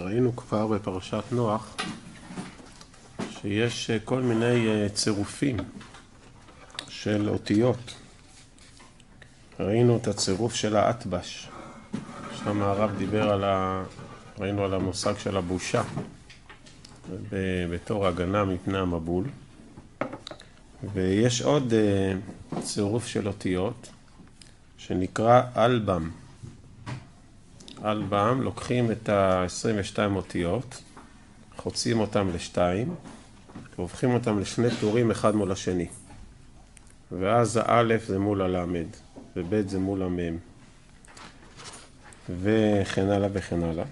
ראינו כבר בפרשת נוח שיש כל מיני צירופים של אותיות. ראינו את הצירוף של האטבש, שם הרב דיבר על ה... ראינו על המושג של הבושה בתור הגנה מפני המבול. ויש עוד צירוף של אותיות שנקרא אלבם. אלבם, לוקחים את ה-22 אותיות, חוצים אותם לשתיים, והופכים אותם לשני טורים אחד מול השני. ואז האלף זה מול הלמד, ובית זה מול המם, וכן הלאה וכן הלאה.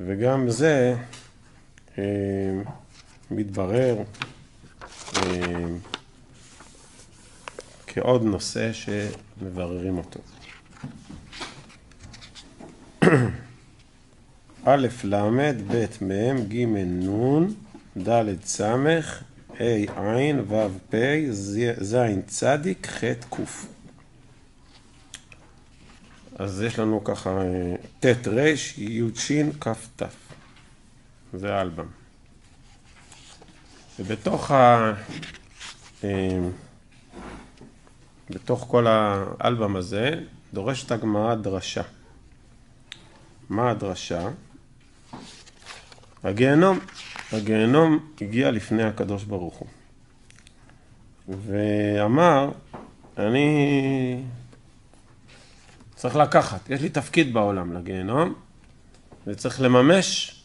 וגם זה אה, מתברר אה, כעוד נושא שמבררים אותו. א' ל', ב' מ', ג' נ', ד' ס', ה' ע', ו' פ', ז' צ', ח' ק'. אז יש לנו ככה ט' ר', י' ש', כ' ת'. זה האלבם. ובתוך ה... בתוך כל האלבם הזה דורשת הגמרא דרשה. מה הדרשה? הגיהנום. הגיהנום הגיע לפני הקדוש ברוך הוא. ואמר, אני צריך לקחת, יש לי תפקיד בעולם לגיהנום, וצריך לממש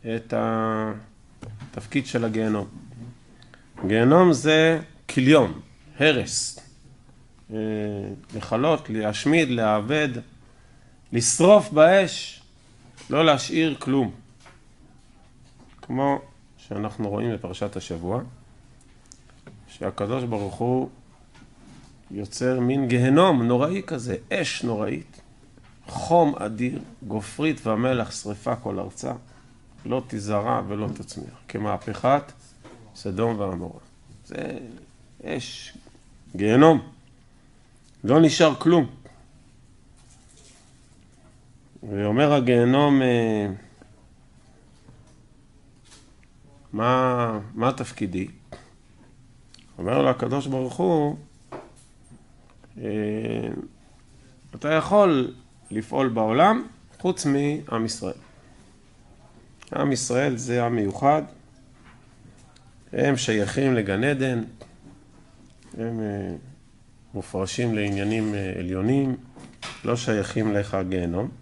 את התפקיד של הגיהנום. גיהנום זה כליון, הרס, לכלות, להשמיד, לאבד, לשרוף באש, לא להשאיר כלום. כמו שאנחנו רואים בפרשת השבוע, שהקדוש ברוך הוא יוצר מין גהנום נוראי כזה, אש נוראית, חום אדיר, גופרית ומלח שרפה כל ארצה, לא תזרע ולא תצמיח, כמהפכת סדום ועמורה. זה אש, גהנום, לא נשאר כלום. ואומר הגיהנום, מה, מה תפקידי? אומר לו הקדוש ברוך הוא, אתה יכול לפעול בעולם חוץ מעם ישראל. עם ישראל זה עם מיוחד, הם שייכים לגן עדן, הם מופרשים לעניינים עליונים, לא שייכים לך גיהנום.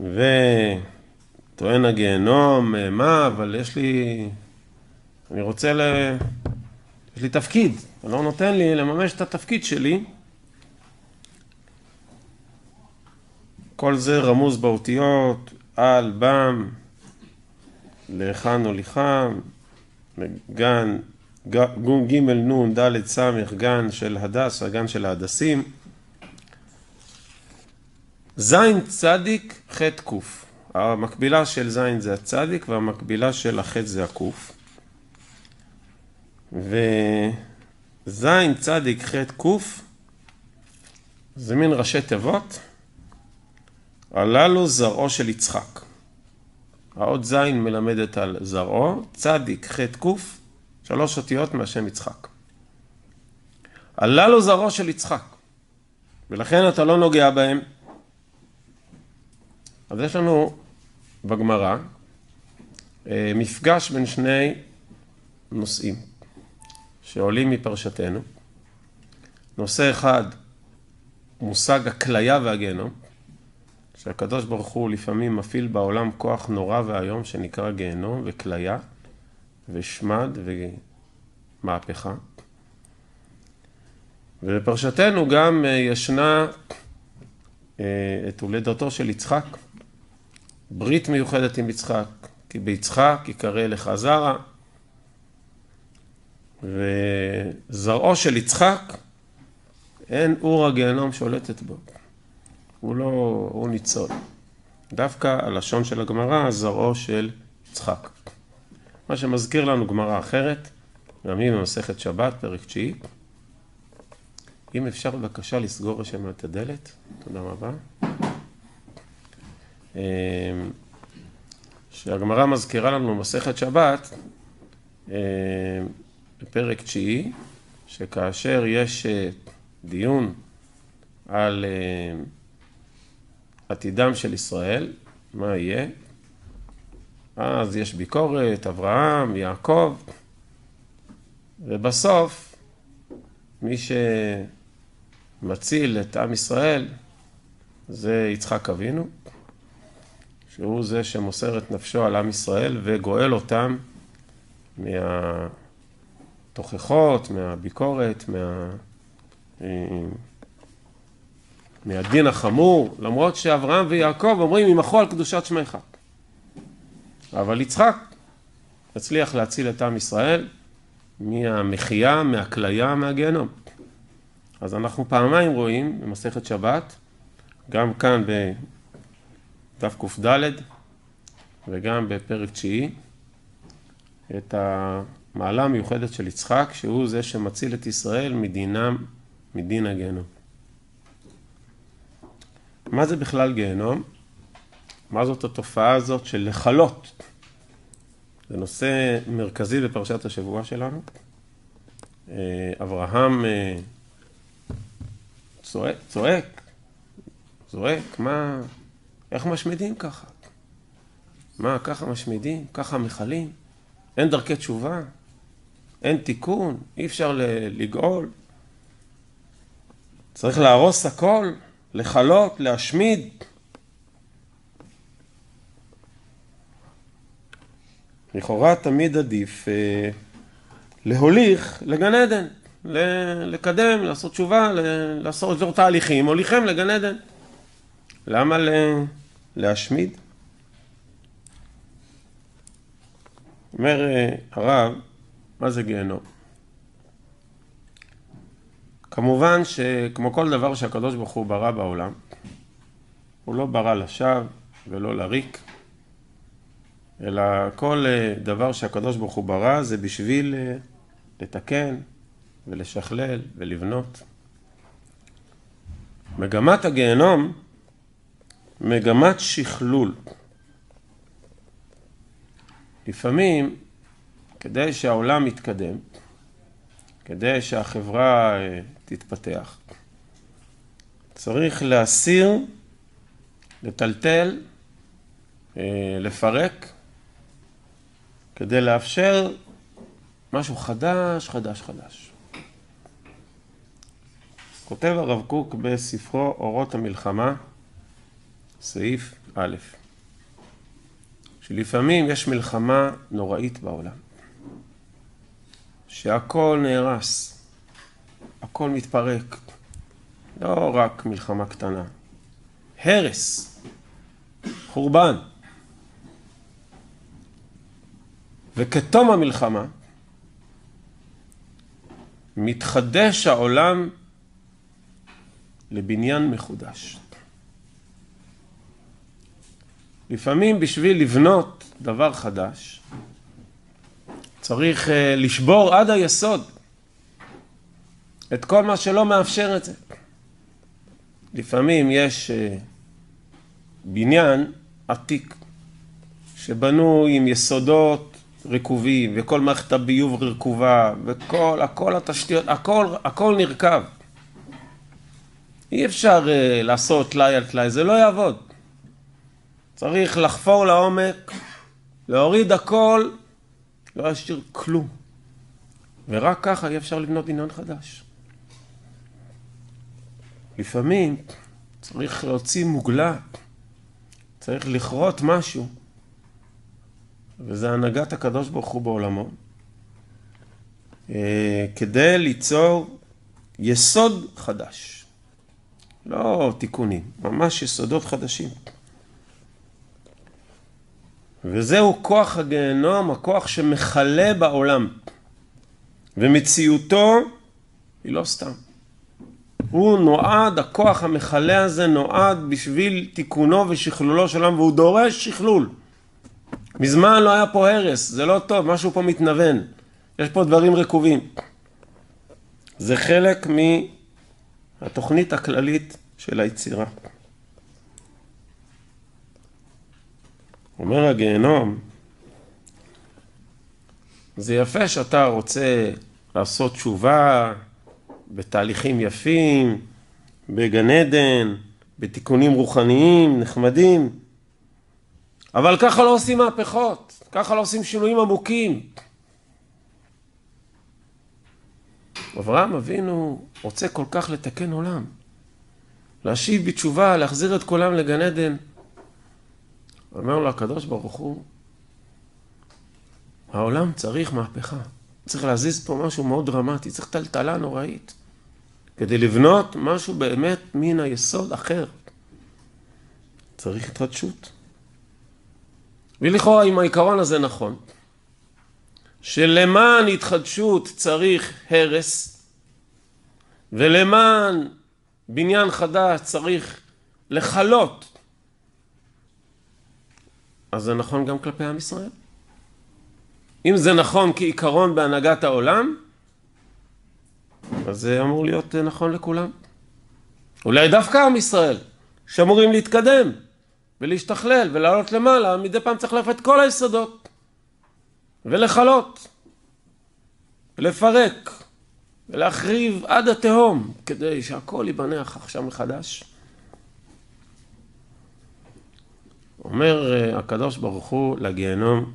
וטוען הגיהנום, מה, אבל יש לי, אני רוצה ל... יש לי תפקיד, אתה לא נותן לי לממש את התפקיד שלי. כל זה רמוז באותיות, על, בם, להיכן הוליכם, גן, ג' נ' ד' ס', גן של הדס, הגן של ההדסים. זין צדיק חטא קוף. המקבילה של זין זה הצדיק והמקבילה של החטא זה הקוף. וזין צדיק חטא קוף זה מין ראשי תיבות. הללו זרעו של יצחק. האות זין מלמדת על זרעו, צדיק חטא קוף, שלוש אותיות מהשם יצחק. הללו זרעו של יצחק, ולכן אתה לא נוגע בהם. אז יש לנו בגמרא מפגש בין שני נושאים שעולים מפרשתנו. נושא אחד, מושג הכליה והגיהנום, שהקדוש ברוך הוא לפעמים מפעיל בעולם כוח נורא ואיום שנקרא גיהנום וכליה ושמד ומהפכה. ובפרשתנו גם ישנה את הולדתו של יצחק, ברית מיוחדת עם יצחק, כי ביצחק יקרא לך זרע, וזרעו של יצחק, אין אור הגיהנום שולטת בו, הוא לא, הוא ניצול. דווקא הלשון של הגמרא, זרעו של יצחק. מה שמזכיר לנו גמרא אחרת, גם היא במסכת שבת, פרק תשיעי. אם אפשר בבקשה לסגור שם את הדלת, תודה רבה. שהגמרא מזכירה לנו במסכת שבת, בפרק תשיעי, שכאשר יש דיון על עתידם של ישראל, מה יהיה? אז יש ביקורת, אברהם, יעקב, ובסוף מי שמציל את עם ישראל זה יצחק אבינו, שהוא זה שמוסר את נפשו על עם ישראל וגואל אותם מהתוכחות, מהביקורת, מה... מהדין החמור, למרות שאברהם ויעקב אומרים, ימחו על קדושת שמך. אבל יצחק הצליח להציל את עם ישראל מהמחייה, מהכליה, מהגיהנום. אז אנחנו פעמיים רואים במסכת שבת, גם כאן בדף קד וגם בפרק תשיעי, את המעלה המיוחדת של יצחק, שהוא זה שמציל את ישראל מדינם, מדין הגיהנום. מה זה בכלל גיהנום? מה זאת התופעה הזאת של לכלות? זה נושא מרכזי בפרשת השבוע שלנו. אה, אברהם אה, צועק, צועק, זועק, מה, איך משמידים ככה? מה, ככה משמידים? ככה מכלים? אין דרכי תשובה? אין תיקון? אי אפשר לגאול? צריך להרוס הכל? לכלות? להשמיד? לכאורה תמיד עדיף אה, להוליך לגן עדן, לקדם, לעשות תשובה, לעשות אזור תהליכים, מוליכם לגן עדן. למה להשמיד? אומר אה, הרב, מה זה גיהנום? כמובן שכמו כל דבר שהקדוש ברוך הוא ברא בעולם, הוא לא ברא לשווא ולא לריק, אלא כל אה, דבר שהקדוש ברוך הוא ברא זה בשביל אה, לתקן ולשכלל ולבנות. מגמת הגיהנום, מגמת שכלול. לפעמים, כדי שהעולם יתקדם, כדי שהחברה אה, תתפתח, צריך להסיר, לטלטל, לפרק כדי לאפשר משהו חדש, חדש, חדש. כותב הרב קוק בספרו אורות המלחמה, סעיף א', שלפעמים יש מלחמה נוראית בעולם, שהכל נהרס, הכל מתפרק, לא רק מלחמה קטנה, הרס, חורבן. וכתום המלחמה מתחדש העולם לבניין מחודש. לפעמים בשביל לבנות דבר חדש צריך אה, לשבור עד היסוד את כל מה שלא מאפשר את זה. לפעמים יש אה, בניין עתיק שבנוי עם יסודות רקובים, וכל מערכת הביוב רקובה, וכל, הכל התשתיות, הכל, הכל נרקב. אי אפשר uh, לעשות טלאי על טלאי, זה לא יעבוד. צריך לחפור לעומק, להוריד הכל, לא להשאיר כלום. ורק ככה אי אפשר לבנות בניין חדש. לפעמים צריך להוציא מוגלה, צריך לכרות משהו. וזה הנהגת הקדוש ברוך הוא בעולמו, אה, כדי ליצור יסוד חדש. לא תיקונים, ממש יסודות חדשים. וזהו כוח הגיהנום, הכוח שמכלה בעולם. ומציאותו היא לא סתם. הוא נועד, הכוח המכלה הזה נועד בשביל תיקונו ושכלולו של העם, והוא דורש שכלול. מזמן לא היה פה הרס, זה לא טוב, משהו פה מתנוון. יש פה דברים רקובים. זה חלק מהתוכנית הכללית של היצירה. אומר הגיהנום, זה יפה שאתה רוצה לעשות תשובה בתהליכים יפים, בגן עדן, בתיקונים רוחניים, נחמדים, אבל ככה לא עושים מהפכות, ככה לא עושים שינויים עמוקים. אברהם אבינו רוצה כל כך לתקן עולם, להשיב בתשובה, להחזיר את כולם לגן עדן. אומר לו הקדוש ברוך הוא, העולם צריך מהפכה, צריך להזיז פה משהו מאוד דרמטי, צריך טלטלה נוראית, כדי לבנות משהו באמת מן היסוד אחר. צריך התחדשות. ולכאורה אם העיקרון הזה נכון, שלמען התחדשות צריך הרס, ולמען בניין חדש צריך לכלות, אז זה נכון גם כלפי עם ישראל. אם זה נכון כעיקרון בהנהגת העולם, אז זה אמור להיות נכון לכולם. אולי דווקא עם ישראל, שאמורים להתקדם ולהשתכלל ולעלות למעלה, מדי פעם צריך להפת כל היסודות ולכלות ולפרק ולהחריב עד התהום כדי שהכל ייבנה עכשיו מחדש. אומר הקדוש ברוך הוא לגיהנום,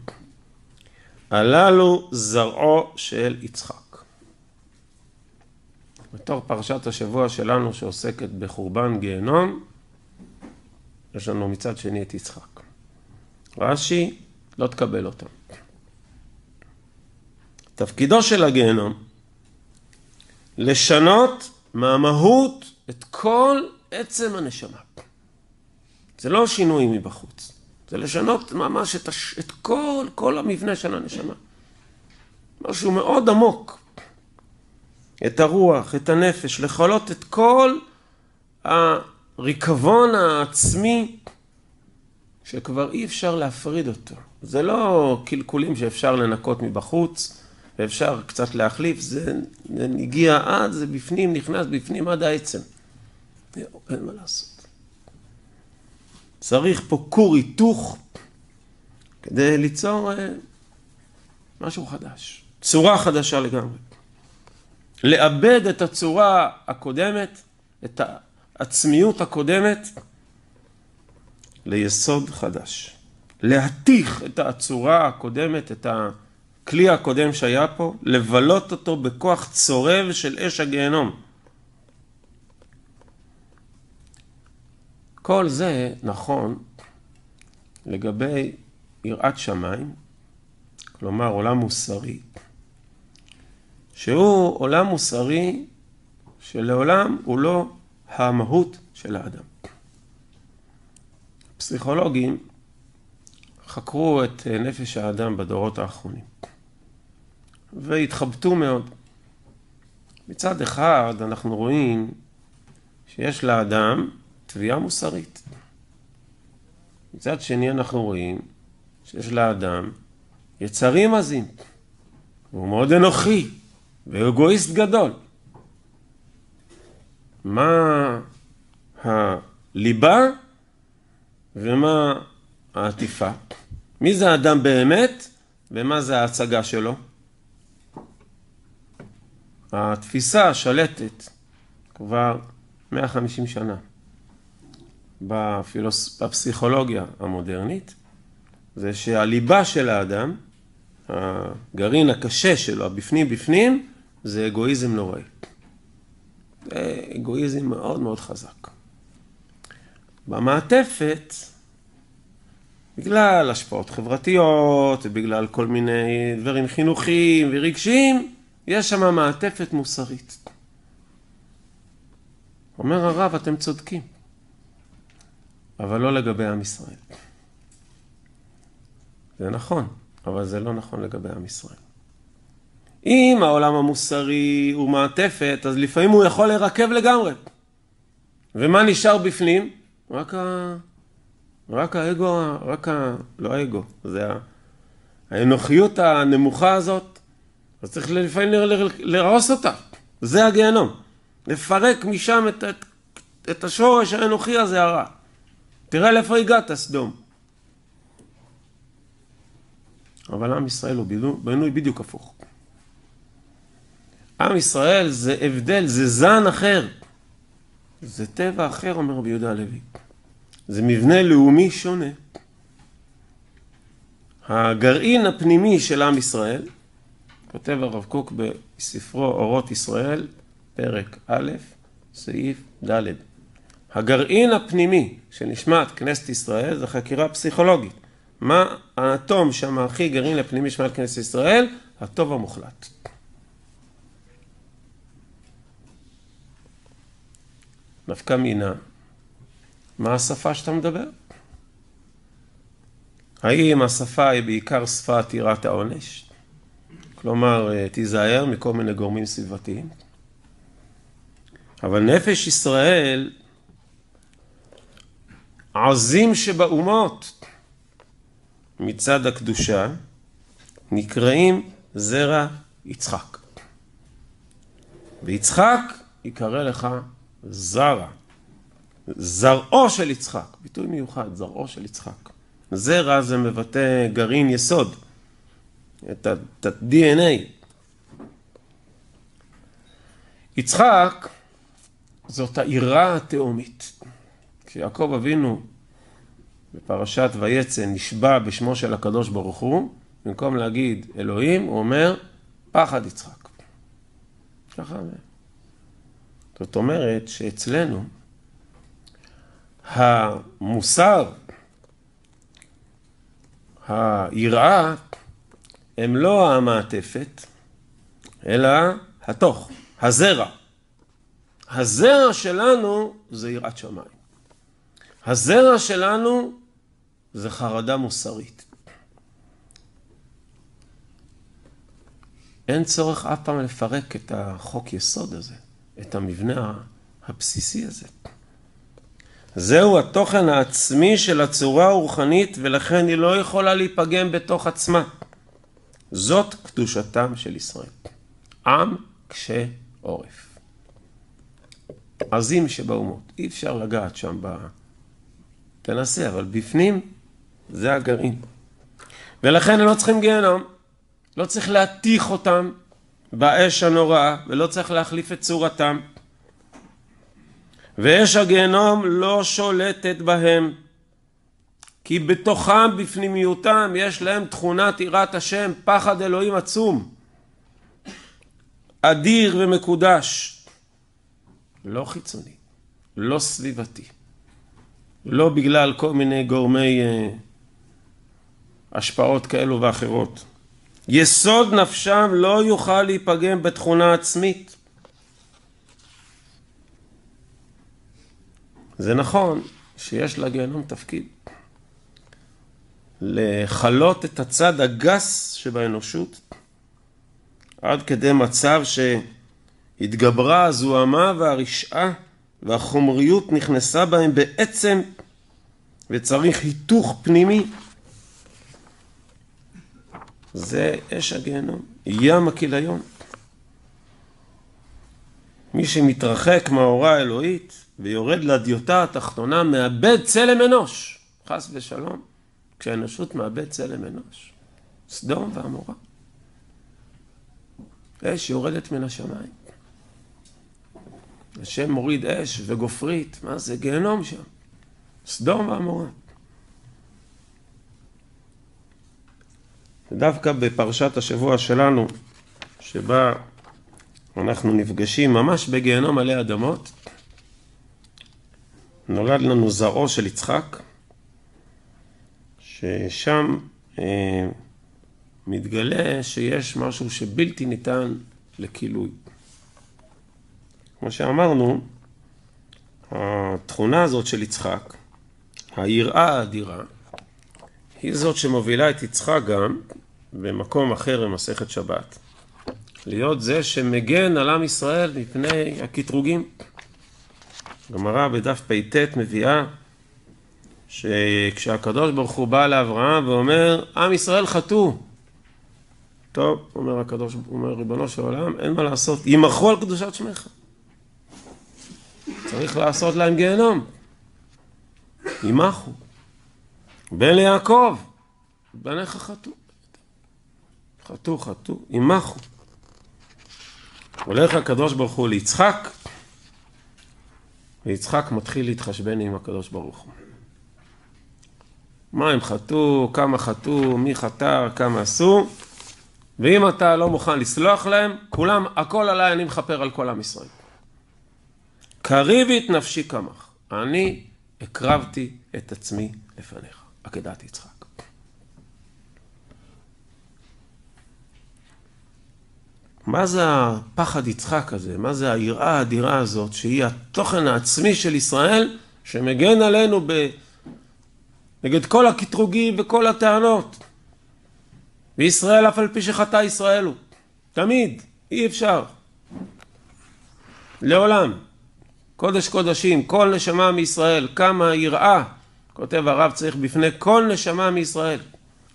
הללו זרעו של יצחק. בתור פרשת השבוע שלנו שעוסקת בחורבן גיהנום, יש לנו מצד שני את יצחק. רש"י, לא תקבל אותו. תפקידו של הגיהנום לשנות מהמהות את כל עצם הנשמה. זה לא שינוי מבחוץ, זה לשנות ממש את, הש... את כל, כל המבנה של הנשמה. משהו מאוד עמוק. את הרוח, את הנפש, לכלות את כל הריקבון העצמי שכבר אי אפשר להפריד אותו. זה לא קלקולים שאפשר לנקות מבחוץ ואפשר קצת להחליף, זה, הגיע עד, זה בפנים, נכנס בפנים עד העצם. אין מה לעשות. צריך פה כור היתוך כדי ליצור אה, משהו חדש, צורה חדשה לגמרי. לאבד את הצורה הקודמת, את העצמיות הקודמת, ליסוד חדש. להתיך את הצורה הקודמת, את הכלי הקודם שהיה פה, לבלות אותו בכוח צורב של אש הגיהנום. כל זה נכון לגבי יראת שמיים, כלומר עולם מוסרי, שהוא עולם מוסרי שלעולם הוא לא המהות של האדם. פסיכולוגים חקרו את נפש האדם בדורות האחרונים והתחבטו מאוד. מצד אחד אנחנו רואים שיש לאדם תביעה מוסרית. מצד שני אנחנו רואים שיש לאדם יצרים עזים. הוא מאוד אנוכי ואגואיסט גדול. מה הליבה ומה העטיפה? מי זה האדם באמת ומה זה ההצגה שלו? התפיסה השלטת כבר 150 שנה בפילוס... בפסיכולוגיה המודרנית זה שהליבה של האדם, הגרעין הקשה שלו, הבפנים בפנים, זה אגואיזם נוראי. זה אגואיזם מאוד מאוד חזק. במעטפת, בגלל השפעות חברתיות ובגלל כל מיני דברים חינוכיים ורגשיים, יש שם מעטפת מוסרית. אומר הרב, אתם צודקים, אבל לא לגבי עם ישראל. זה נכון, אבל זה לא נכון לגבי עם ישראל. אם העולם המוסרי הוא מעטפת, אז לפעמים הוא יכול לרכב לגמרי. ומה נשאר בפנים? רק, ה... רק האגו, רק ה... לא האגו, זה האנוכיות הנמוכה הזאת, אז צריך לפעמים לרעוס אותה. זה הגיהנום. לפרק משם את, את, את השורש האנוכי הזה הרע. תראה לאיפה הגעת, סדום. אבל עם ישראל הוא בנוי בדיוק הפוך. עם ישראל זה הבדל, זה זן אחר. זה טבע אחר, אומר רבי יהודה הלוי. זה מבנה לאומי שונה. הגרעין הפנימי של עם ישראל, כותב הרב קוק בספרו אורות ישראל, פרק א', סעיף ד'. הגרעין הפנימי של נשמת כנסת ישראל זה חקירה פסיכולוגית. מה האטום שם הכי גרעין הפנימי של נשמת כנסת ישראל? הטוב המוחלט. נפקא מינה, מה השפה שאתה מדבר? האם השפה היא בעיקר שפת יראת העונש? כלומר, תיזהר מכל מיני גורמים סביבתיים. אבל נפש ישראל, עזים שבאומות מצד הקדושה, נקראים זרע יצחק. ויצחק יקרא לך זרע. זרעו של יצחק, ביטוי מיוחד, זרעו של יצחק. זרע זה מבטא גרעין יסוד, את ה-DNA. יצחק זאת העירה התאומית. כשיעקב אבינו בפרשת ויצא נשבע בשמו של הקדוש ברוך הוא, במקום להגיד אלוהים, הוא אומר פחד יצחק. ככה אומר. זאת אומרת שאצלנו המוסר, היראה, הם לא המעטפת, אלא התוך, הזרע. הזרע שלנו זה יראת שמיים. הזרע שלנו זה חרדה מוסרית. אין צורך אף פעם לפרק את החוק יסוד הזה, את המבנה הבסיסי הזה. זהו התוכן העצמי של הצורה הרוחנית ולכן היא לא יכולה להיפגם בתוך עצמה. זאת קדושתם של ישראל. עם קשה עורף. עזים שבאומות. אי אפשר לגעת שם ב... תנסה, אבל בפנים זה הגרעין. ולכן הם לא צריכים גיהנום. לא צריך להתיך אותם באש הנוראה ולא צריך להחליף את צורתם. ואש הגיהנום לא שולטת בהם. כי בתוכם, בפנימיותם, יש להם תכונת יראת השם, פחד אלוהים עצום. אדיר ומקודש. לא חיצוני, לא סביבתי. לא בגלל כל מיני גורמי uh, השפעות כאלו ואחרות. יסוד נפשם לא יוכל להיפגם בתכונה עצמית. זה נכון שיש לגיהנום תפקיד. לכלות את הצד הגס שבאנושות עד כדי מצב שהתגברה הזוהמה והרשעה והחומריות נכנסה בהם בעצם וצריך היתוך פנימי. זה אש הגיהנום, ים הכיליון. מי שמתרחק מההוראה האלוהית ויורד לדיוטה התחתונה מאבד צלם אנוש, חס ושלום, כשהאנושות מאבד צלם אנוש. סדום ועמורה. אש יורדת מן השמיים. השם מוריד אש וגופרית, מה זה גיהנום שם? סדום ועמורה. ודווקא בפרשת השבוע שלנו, שבה אנחנו נפגשים ממש בגיהנום עלי אדמות, נולד לנו זרעו של יצחק, ששם אה, מתגלה שיש משהו שבלתי ניתן לכילוי. כמו שאמרנו, התכונה הזאת של יצחק, היראה האדירה, היא זאת שמובילה את יצחק גם במקום אחר במסכת שבת, להיות זה שמגן על עם ישראל מפני הקטרוגים. גמרא בדף פט מביאה שכשהקדוש ברוך הוא בא לאברהם ואומר, עם ישראל חטאו. טוב, אומר הקדוש, אומר ריבונו של עולם, אין מה לעשות, ימחו על קדושת שמך. צריך לעשות להם גיהנום. ימחו. בן ליעקב, בניך חטאו. חטאו, חטאו, ימחו. הולך הקדוש ברוך הוא ליצחק, ויצחק מתחיל להתחשבן עם הקדוש ברוך הוא. מה הם חטאו, כמה חטאו, מי חטא, כמה עשו, ואם אתה לא מוכן לסלוח להם, כולם, הכל עליי, אני מכפר על כל עם ישראל. קריבית נפשי קמח, אני הקרבתי את עצמי לפניך, עקדת יצחק. מה זה הפחד יצחק הזה? מה זה היראה האדירה הזאת, שהיא התוכן העצמי של ישראל, שמגן עלינו ב... נגד כל הקטרוגים וכל הטענות. וישראל אף על פי שחטא ישראל הוא. תמיד, אי אפשר. לעולם. קודש קודשים, כל נשמה מישראל, כמה יראה, כותב הרב, צריך בפני כל נשמה מישראל.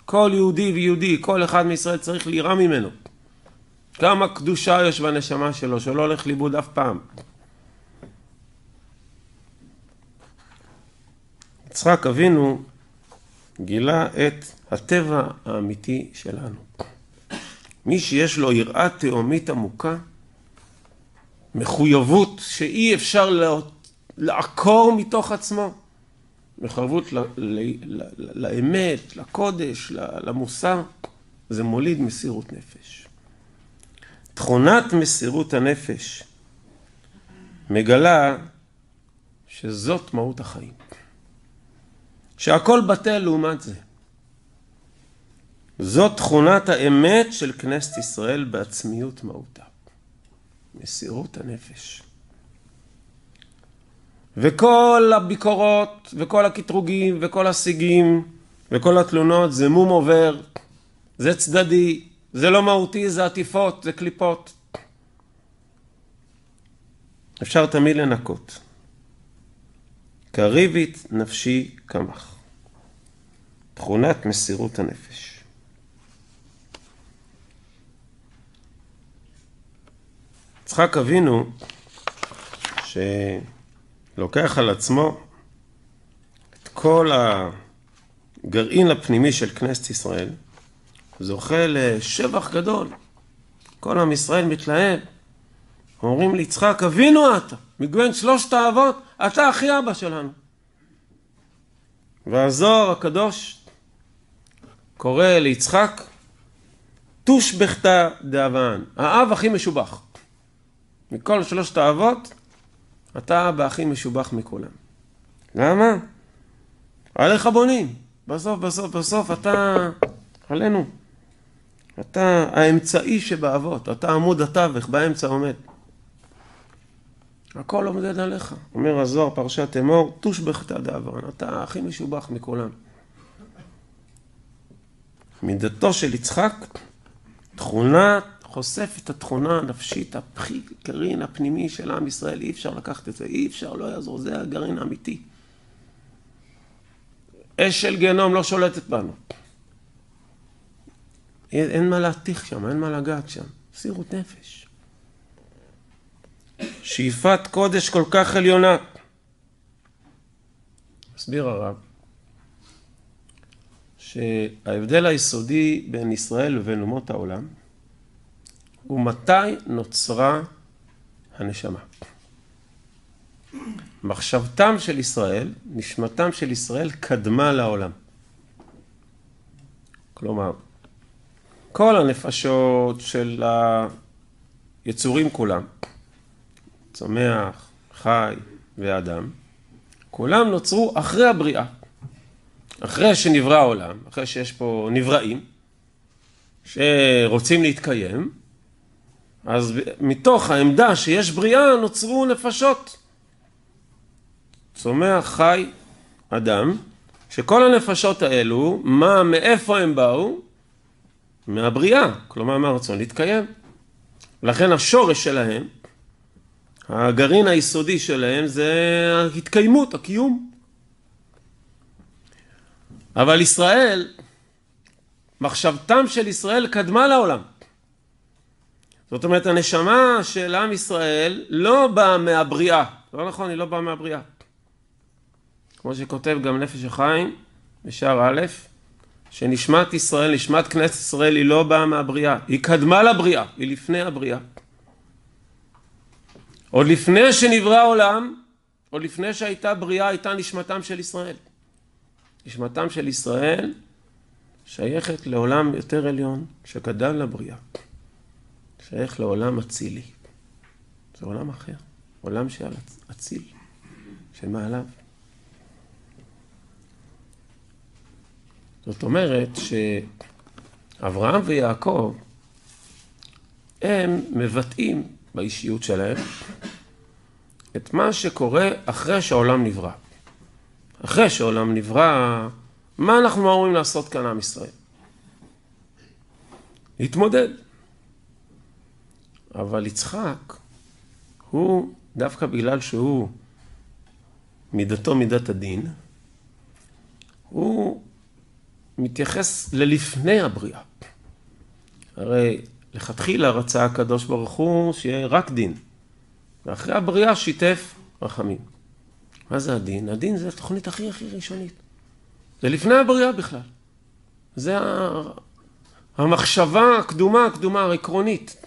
כל יהודי ויהודי, כל אחד מישראל צריך ליראה ממנו. כמה קדושה יש בנשמה שלו, שלא הולך לאיבוד אף פעם. יצחק אבינו גילה את הטבע האמיתי שלנו. מי שיש לו יראה תהומית עמוקה, מחויבות שאי אפשר לעקור מתוך עצמו, מחויבות לאמת, לקודש, למוסר, זה מוליד מסירות נפש. תכונת מסירות הנפש מגלה שזאת מהות החיים. שהכל בטל לעומת זה. זאת תכונת האמת של כנסת ישראל בעצמיות מהותה. מסירות הנפש. וכל הביקורות וכל הקטרוגים וכל השיגים וכל התלונות זה מום עובר, זה צדדי, זה לא מהותי, זה עטיפות, זה קליפות. אפשר תמיד לנקות. קריבית נפשי קמח. תכונת מסירות הנפש. יצחק אבינו, שלוקח על עצמו את כל הגרעין הפנימי של כנסת ישראל, זוכה לשבח גדול. כל עם ישראל מתלהב. אומרים ליצחק, אבינו אתה, מגוון שלושת האבות, אתה הכי אבא שלנו. והזוהר הקדוש קורא ליצחק, טוש בכתא דאבן, האב הכי משובח. מכל שלושת האבות, אתה האבא הכי משובח מכולם. למה? עליך בונים. בסוף, בסוף, בסוף אתה עלינו. אתה האמצעי שבאבות, אתה עמוד התווך, באמצע עומד. הכל עומד עליך. אומר הזוהר, פרשת אמור, טוש בכתא דאבן, אתה הכי משובח מכולם. מידתו של יצחק, תכונה, חושף את התכונה הנפשית, הכי גרעין הפנימי של עם ישראל, אי אפשר לקחת את זה, אי אפשר, לא יעזור, זה הגרעין האמיתי. אש של גיהנום לא שולטת בנו. אין, אין מה להתיך שם, אין מה לגעת שם. סירות נפש. שאיפת קודש כל כך עליונה. מסביר הרב, שההבדל היסודי בין ישראל ובין אומות העולם הוא מתי נוצרה הנשמה. מחשבתם של ישראל, נשמתם של ישראל קדמה לעולם. כלומר, כל הנפשות של היצורים כולם, צומח, חי ואדם, כולם נוצרו אחרי הבריאה. אחרי שנברא העולם, אחרי שיש פה נבראים, שרוצים להתקיים, אז מתוך העמדה שיש בריאה נוצרו נפשות. צומח, חי, אדם, שכל הנפשות האלו, מה, מאיפה הם באו? מהבריאה, כלומר מהרצון להתקיים. לכן השורש שלהם, הגרעין היסודי שלהם זה ההתקיימות, הקיום. אבל ישראל, מחשבתם של ישראל קדמה לעולם. זאת אומרת, הנשמה של עם ישראל לא באה מהבריאה. לא נכון, היא לא באה מהבריאה. כמו שכותב גם נפש החיים בשער א', שנשמת ישראל, נשמת כנסת ישראל, היא לא באה מהבריאה, היא קדמה לבריאה, היא לפני הבריאה. עוד לפני שנברא העולם, עוד לפני שהייתה בריאה, הייתה נשמתם של ישראל. נשמתם של ישראל שייכת לעולם יותר עליון, שקדם לבריאה. שייך לעולם אצילי. זה עולם אחר, עולם של אציל, שמעליו. זאת אומרת שאברהם ויעקב הם מבטאים באישיות שלהם את מה שקורה אחרי שהעולם נברא. אחרי שהעולם נברא, מה אנחנו אמורים לעשות כאן עם ישראל? להתמודד. אבל יצחק, הוא, דווקא בגלל שהוא מידתו מידת הדין, הוא מתייחס ללפני הבריאה. הרי לכתחילה רצה הקדוש ברוך הוא שיהיה רק דין, ואחרי הבריאה שיתף רחמים. מה זה הדין? הדין זה התוכנית הכי הכי ראשונית. זה לפני הבריאה בכלל. זה המחשבה הקדומה, הקדומה, העקרונית.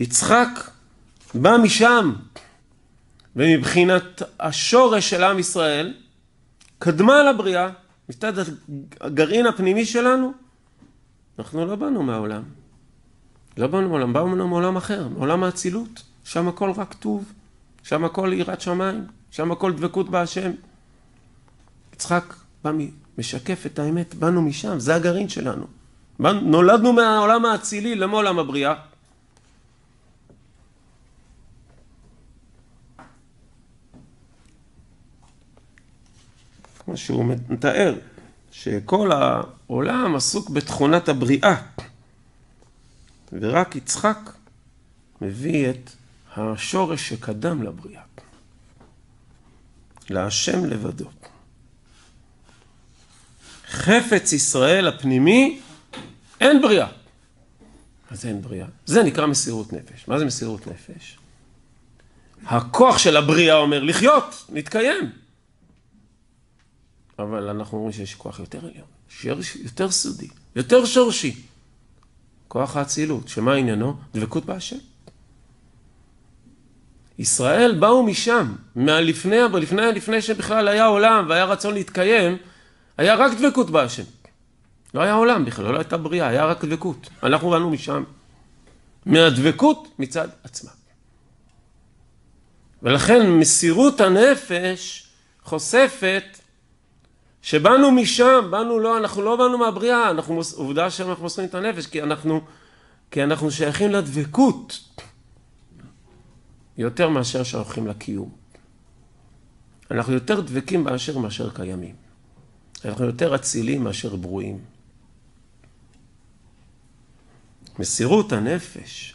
יצחק בא משם, ומבחינת השורש של עם ישראל, קדמה לבריאה, מצד הגרעין הפנימי שלנו, אנחנו לא באנו מהעולם. לא באנו מעולם, באנו מעולם אחר, מעולם האצילות. שם הכל רק טוב, שם הכל יראת שמיים, שם הכל דבקות בהשם. יצחק בא משקף את האמת, באנו משם, זה הגרעין שלנו. נולדנו מהעולם האצילי למעולם הבריאה. שהוא מתאר, שכל העולם עסוק בתכונת הבריאה, ורק יצחק מביא את השורש שקדם לבריאה, להשם לבדו. חפץ ישראל הפנימי, אין בריאה. אז אין בריאה. זה נקרא מסירות נפש. מה זה מסירות נפש? הכוח של הבריאה אומר לחיות, להתקיים. אבל אנחנו אומרים שיש כוח יותר עליון, יותר סודי, יותר שורשי. כוח האצילות, שמה עניינו? דבקות בהשם. ישראל באו משם, מהלפני, לפני, לפני שבכלל היה עולם והיה רצון להתקיים, היה רק דבקות בהשם. לא היה עולם בכלל, לא הייתה בריאה, היה רק דבקות. אנחנו באנו משם. מהדבקות מצד עצמה. ולכן מסירות הנפש חושפת שבאנו משם, באנו לא, אנחנו לא באנו מהבריאה, אנחנו, עובדה שאנחנו מוסרים את הנפש, כי אנחנו, כי אנחנו שייכים לדבקות יותר מאשר שייכים לקיום. אנחנו יותר דבקים באשר מאשר קיימים. אנחנו יותר אצילים מאשר ברואים. מסירות הנפש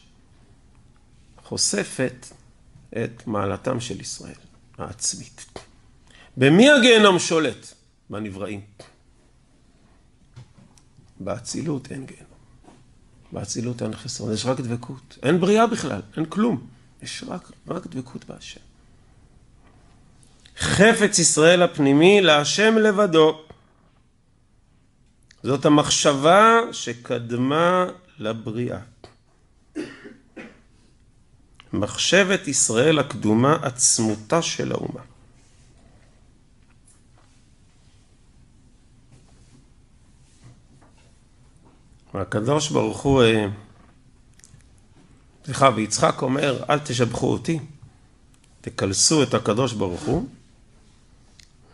חושפת את מעלתם של ישראל, העצמית. במי הגיהנום שולט? בנבראים. באצילות אין גיהנום. באצילות אין חסרון, יש רק דבקות. אין בריאה בכלל, אין כלום. יש רק, רק דבקות בהשם. חפץ ישראל הפנימי להשם לבדו. זאת המחשבה שקדמה לבריאה. מחשבת ישראל הקדומה עצמותה של האומה. והקדוש ברוך הוא, אה, סליחה, ויצחק אומר, אל תשבחו אותי, תקלסו את הקדוש ברוך הוא,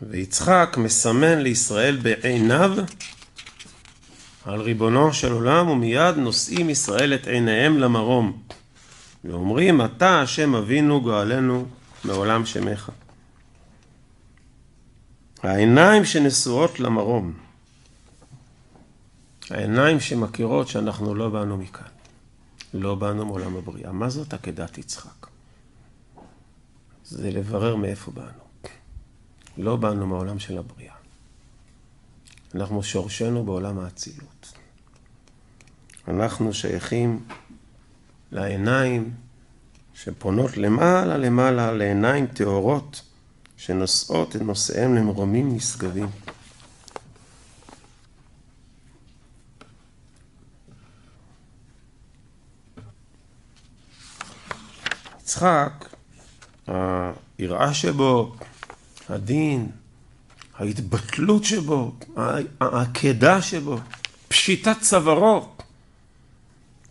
ויצחק מסמן לישראל בעיניו על ריבונו של עולם, ומיד נושאים ישראל את עיניהם למרום, ואומרים, אתה השם אבינו גואלנו מעולם שמך. העיניים שנשואות למרום, העיניים שמכירות שאנחנו לא באנו מכאן, לא באנו מעולם הבריאה. מה זאת עקדת יצחק? זה לברר מאיפה באנו. לא באנו מעולם של הבריאה. אנחנו שורשנו בעולם האצילות. אנחנו שייכים לעיניים שפונות למעלה למעלה לעיניים טהורות שנושאות את נושאיהם למרומים נשגבים. יצחק, היראה שבו, הדין, ההתבטלות שבו, העקדה שבו, פשיטת צווארו,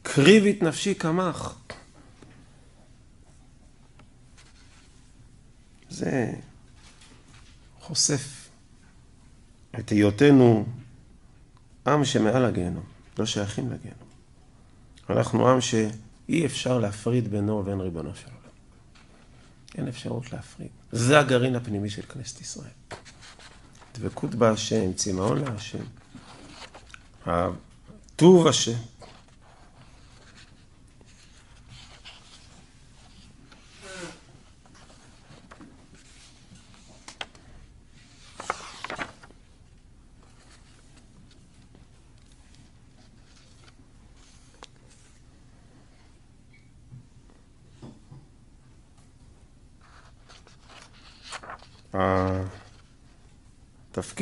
קריב את נפשי קמח. זה חושף את היותנו עם שמעל הגיהנום, לא שייכים לגיהנום. אנחנו עם שאי אפשר להפריד בינו ובין ריבונו של עולם. אין אפשרות להפריד. זה הגרעין הפנימי של כנסת ישראל. דבקות בהשם, צמאון להשם, הטוב השם.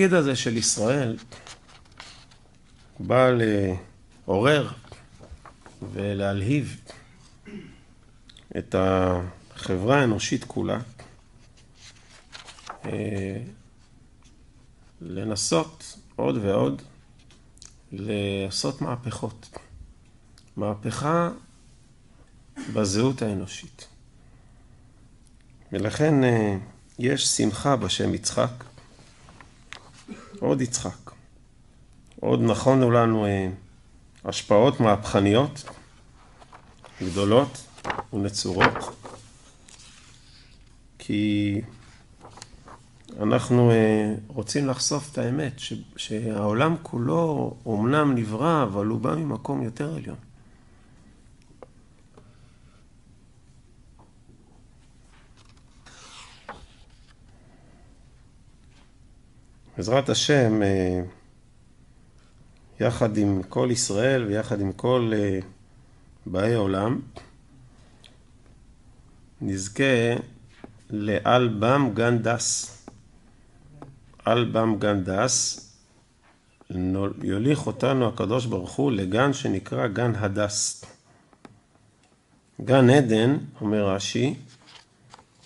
התפקיד הזה של ישראל בא לעורר ולהלהיב את החברה האנושית כולה, לנסות עוד ועוד לעשות מהפכות. מהפכה בזהות האנושית. ולכן יש שמחה בשם יצחק, עוד יצחק. עוד נכונו לנו השפעות מהפכניות, גדולות ונצורות, כי אנחנו רוצים לחשוף את האמת, שהעולם כולו אומנם נברא, אבל הוא בא ממקום יותר עליון. בעזרת השם, יחד עם כל ישראל ויחד עם כל באי עולם, נזכה לאלבם גנדס. אלבם גנדס, יוליך אותנו הקדוש ברוך הוא לגן שנקרא גן הדס. גן עדן, אומר רש"י,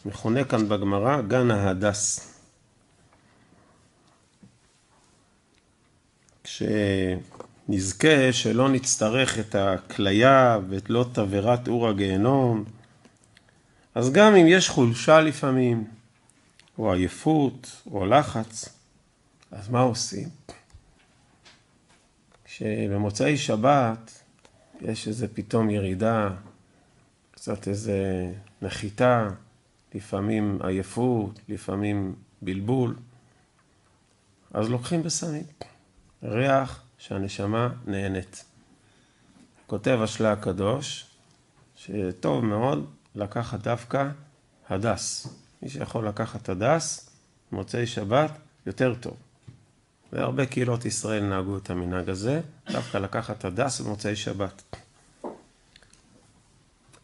מכונה כאן בגמרא גן ההדס. שנזכה שלא נצטרך את הכליה ואת לא תבערת אור הגיהנום. אז גם אם יש חולשה לפעמים, או עייפות, או לחץ, אז מה עושים? כשבמוצאי שבת יש איזה פתאום ירידה, קצת איזה נחיתה, לפעמים עייפות, לפעמים בלבול, אז לוקחים בסמים. ריח שהנשמה נהנית. כותב השלה הקדוש, שטוב מאוד לקחת דווקא הדס. מי שיכול לקחת הדס, מוצאי שבת, יותר טוב. והרבה קהילות ישראל נהגו את המנהג הזה, דווקא לקחת הדס במוצאי שבת.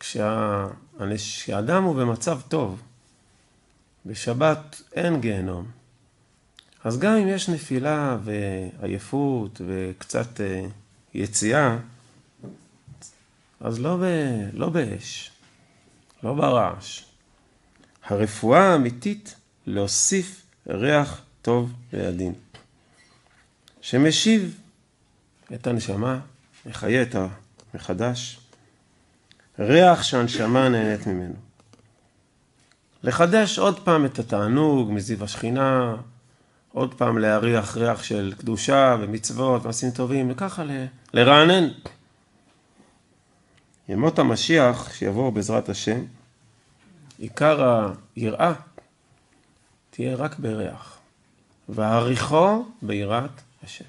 כשהאדם הוא במצב טוב, בשבת אין גיהנום. אז גם אם יש נפילה ועייפות וקצת יציאה, אז לא, ב, לא באש, לא ברעש. הרפואה האמיתית להוסיף ריח טוב לידין, שמשיב את הנשמה, מחיה את המחדש, ריח שהנשמה נהנית ממנו. לחדש עוד פעם את התענוג מזיו השכינה, עוד פעם להריח ריח של קדושה ומצוות ומעשים טובים, וככה לרענן. ימות המשיח שיבואו בעזרת השם, עיקר היראה תהיה רק בריח, והעריכו ביראת השם.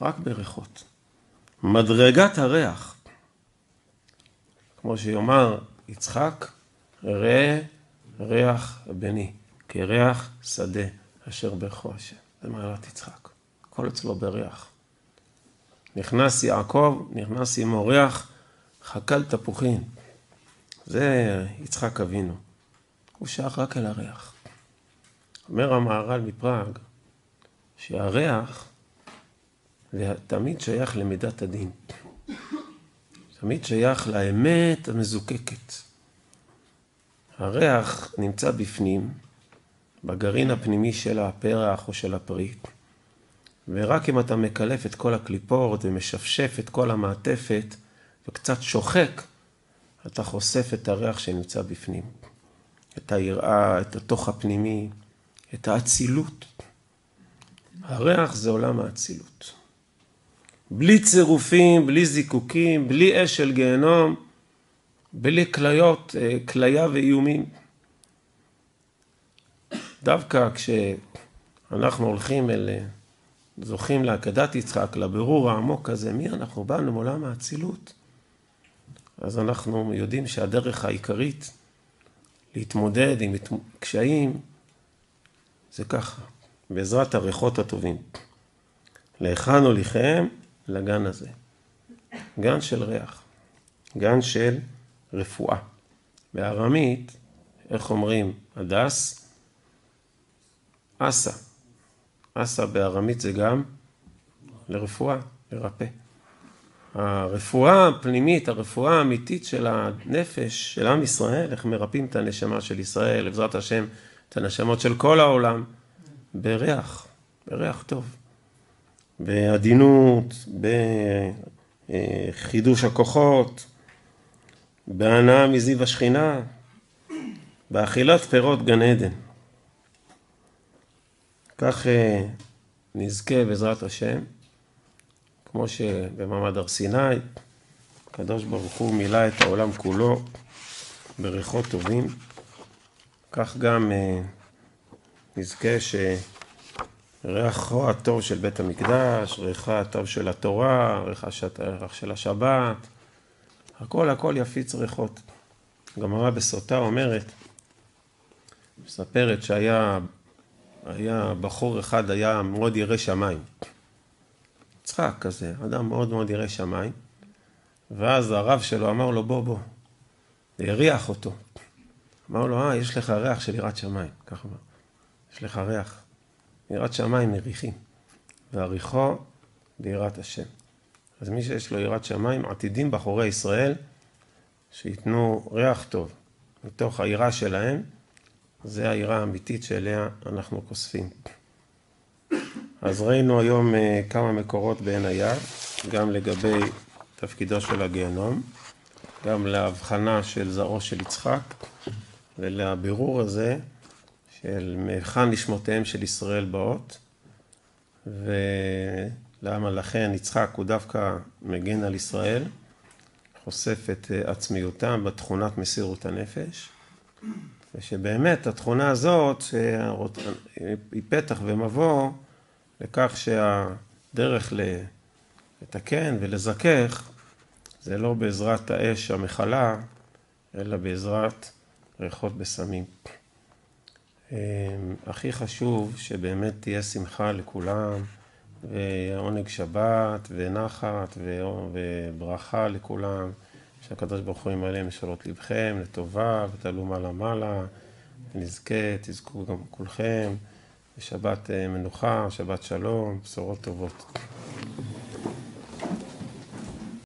רק בריחות. מדרגת הריח, כמו שיאמר יצחק, ראה ריח בני. כריח שדה אשר ברכו השם. זה מעלת יצחק. הכל אצלו בריח. נכנס יעקב, נכנס עם אורח, חקל תפוחים. זה יצחק אבינו. הוא שייך רק אל הריח. אומר המהר"ל מפראג, שהריח תמיד שייך למידת הדין. תמיד שייך לאמת המזוקקת. הריח נמצא בפנים, בגרעין הפנימי של הפרח או של הפרי, ורק אם אתה מקלף את כל הקליפות ומשפשף את כל המעטפת וקצת שוחק, אתה חושף את הריח שנמצא בפנים. את היראה, את התוך הפנימי, את האצילות. הריח זה עולם האצילות. בלי צירופים, בלי זיקוקים, בלי אש של גיהנום, בלי כליות, אה, כליה ואיומים. דווקא כשאנחנו הולכים אל, זוכים לעקדת יצחק, לבירור העמוק הזה, מי אנחנו? באנו מעולם האצילות. אז אנחנו יודעים שהדרך העיקרית להתמודד עם קשיים זה ככה, בעזרת הריחות הטובים. להיכן הוליכם? לגן הזה. גן של ריח, גן של רפואה. בארמית, איך אומרים? הדס? אסה. אסה בארמית זה גם לרפואה, לרפא. הרפואה הפנימית, הרפואה האמיתית של הנפש, של עם ישראל, איך מרפאים את הנשמה של ישראל, בעזרת השם, את הנשמות של כל העולם, בריח, בריח טוב. בעדינות, בחידוש הכוחות, בהנאה מזיו השכינה, באכילת פירות גן עדן. כך אה, נזכה בעזרת השם, כמו שבמעמד הר סיני, הקדוש ברוך הוא מילא את העולם כולו בריחות טובים, כך גם אה, נזכה ש... ריחו הטוב של בית המקדש, ריחה הטוב של התורה, ריחה של השבת, הכל הכל יפיץ ריחות. גמרא בסוטה אומרת, מספרת שהיה היה בחור אחד, היה מאוד ירא שמיים. יצחק כזה, אדם מאוד מאוד ירא שמיים. ואז הרב שלו אמר לו, בוא, בוא. הריח אותו. אמר לו, אה, יש לך ריח של יראת שמיים. ככה אמר. יש לך ריח. יראת שמיים מריחים, ועריכו ביראת השם. אז מי שיש לו יראת שמיים, עתידים בחורי ישראל שייתנו ריח טוב מתוך היראה שלהם, זה היראה האמיתית שאליה אנחנו כוספים. אז ראינו היום אה, כמה מקורות בעין היד, גם לגבי תפקידו של הגיהנום, גם להבחנה של זרעו של יצחק ולבירור הזה של מהיכן נשמותיהם של ישראל באות, ולמה לכן יצחק הוא דווקא מגן על ישראל, חושף את עצמיותם בתכונת מסירות הנפש, ושבאמת התכונה הזאת היא פתח ומבוא לכך שהדרך לתקן ולזכך זה לא בעזרת האש המכלה, אלא בעזרת ריחות בסמים. אמ, הכי חשוב שבאמת תהיה שמחה לכולם, ועונג שבת, ונחת, וברכה לכולם, שהקדוש ברוך הוא ימלא משאלות לבכם לטובה, ותעלו מעלה מעלה, ונזכה, תזכו גם כולכם, ושבת אה, מנוחה, שבת שלום, בשורות טובות.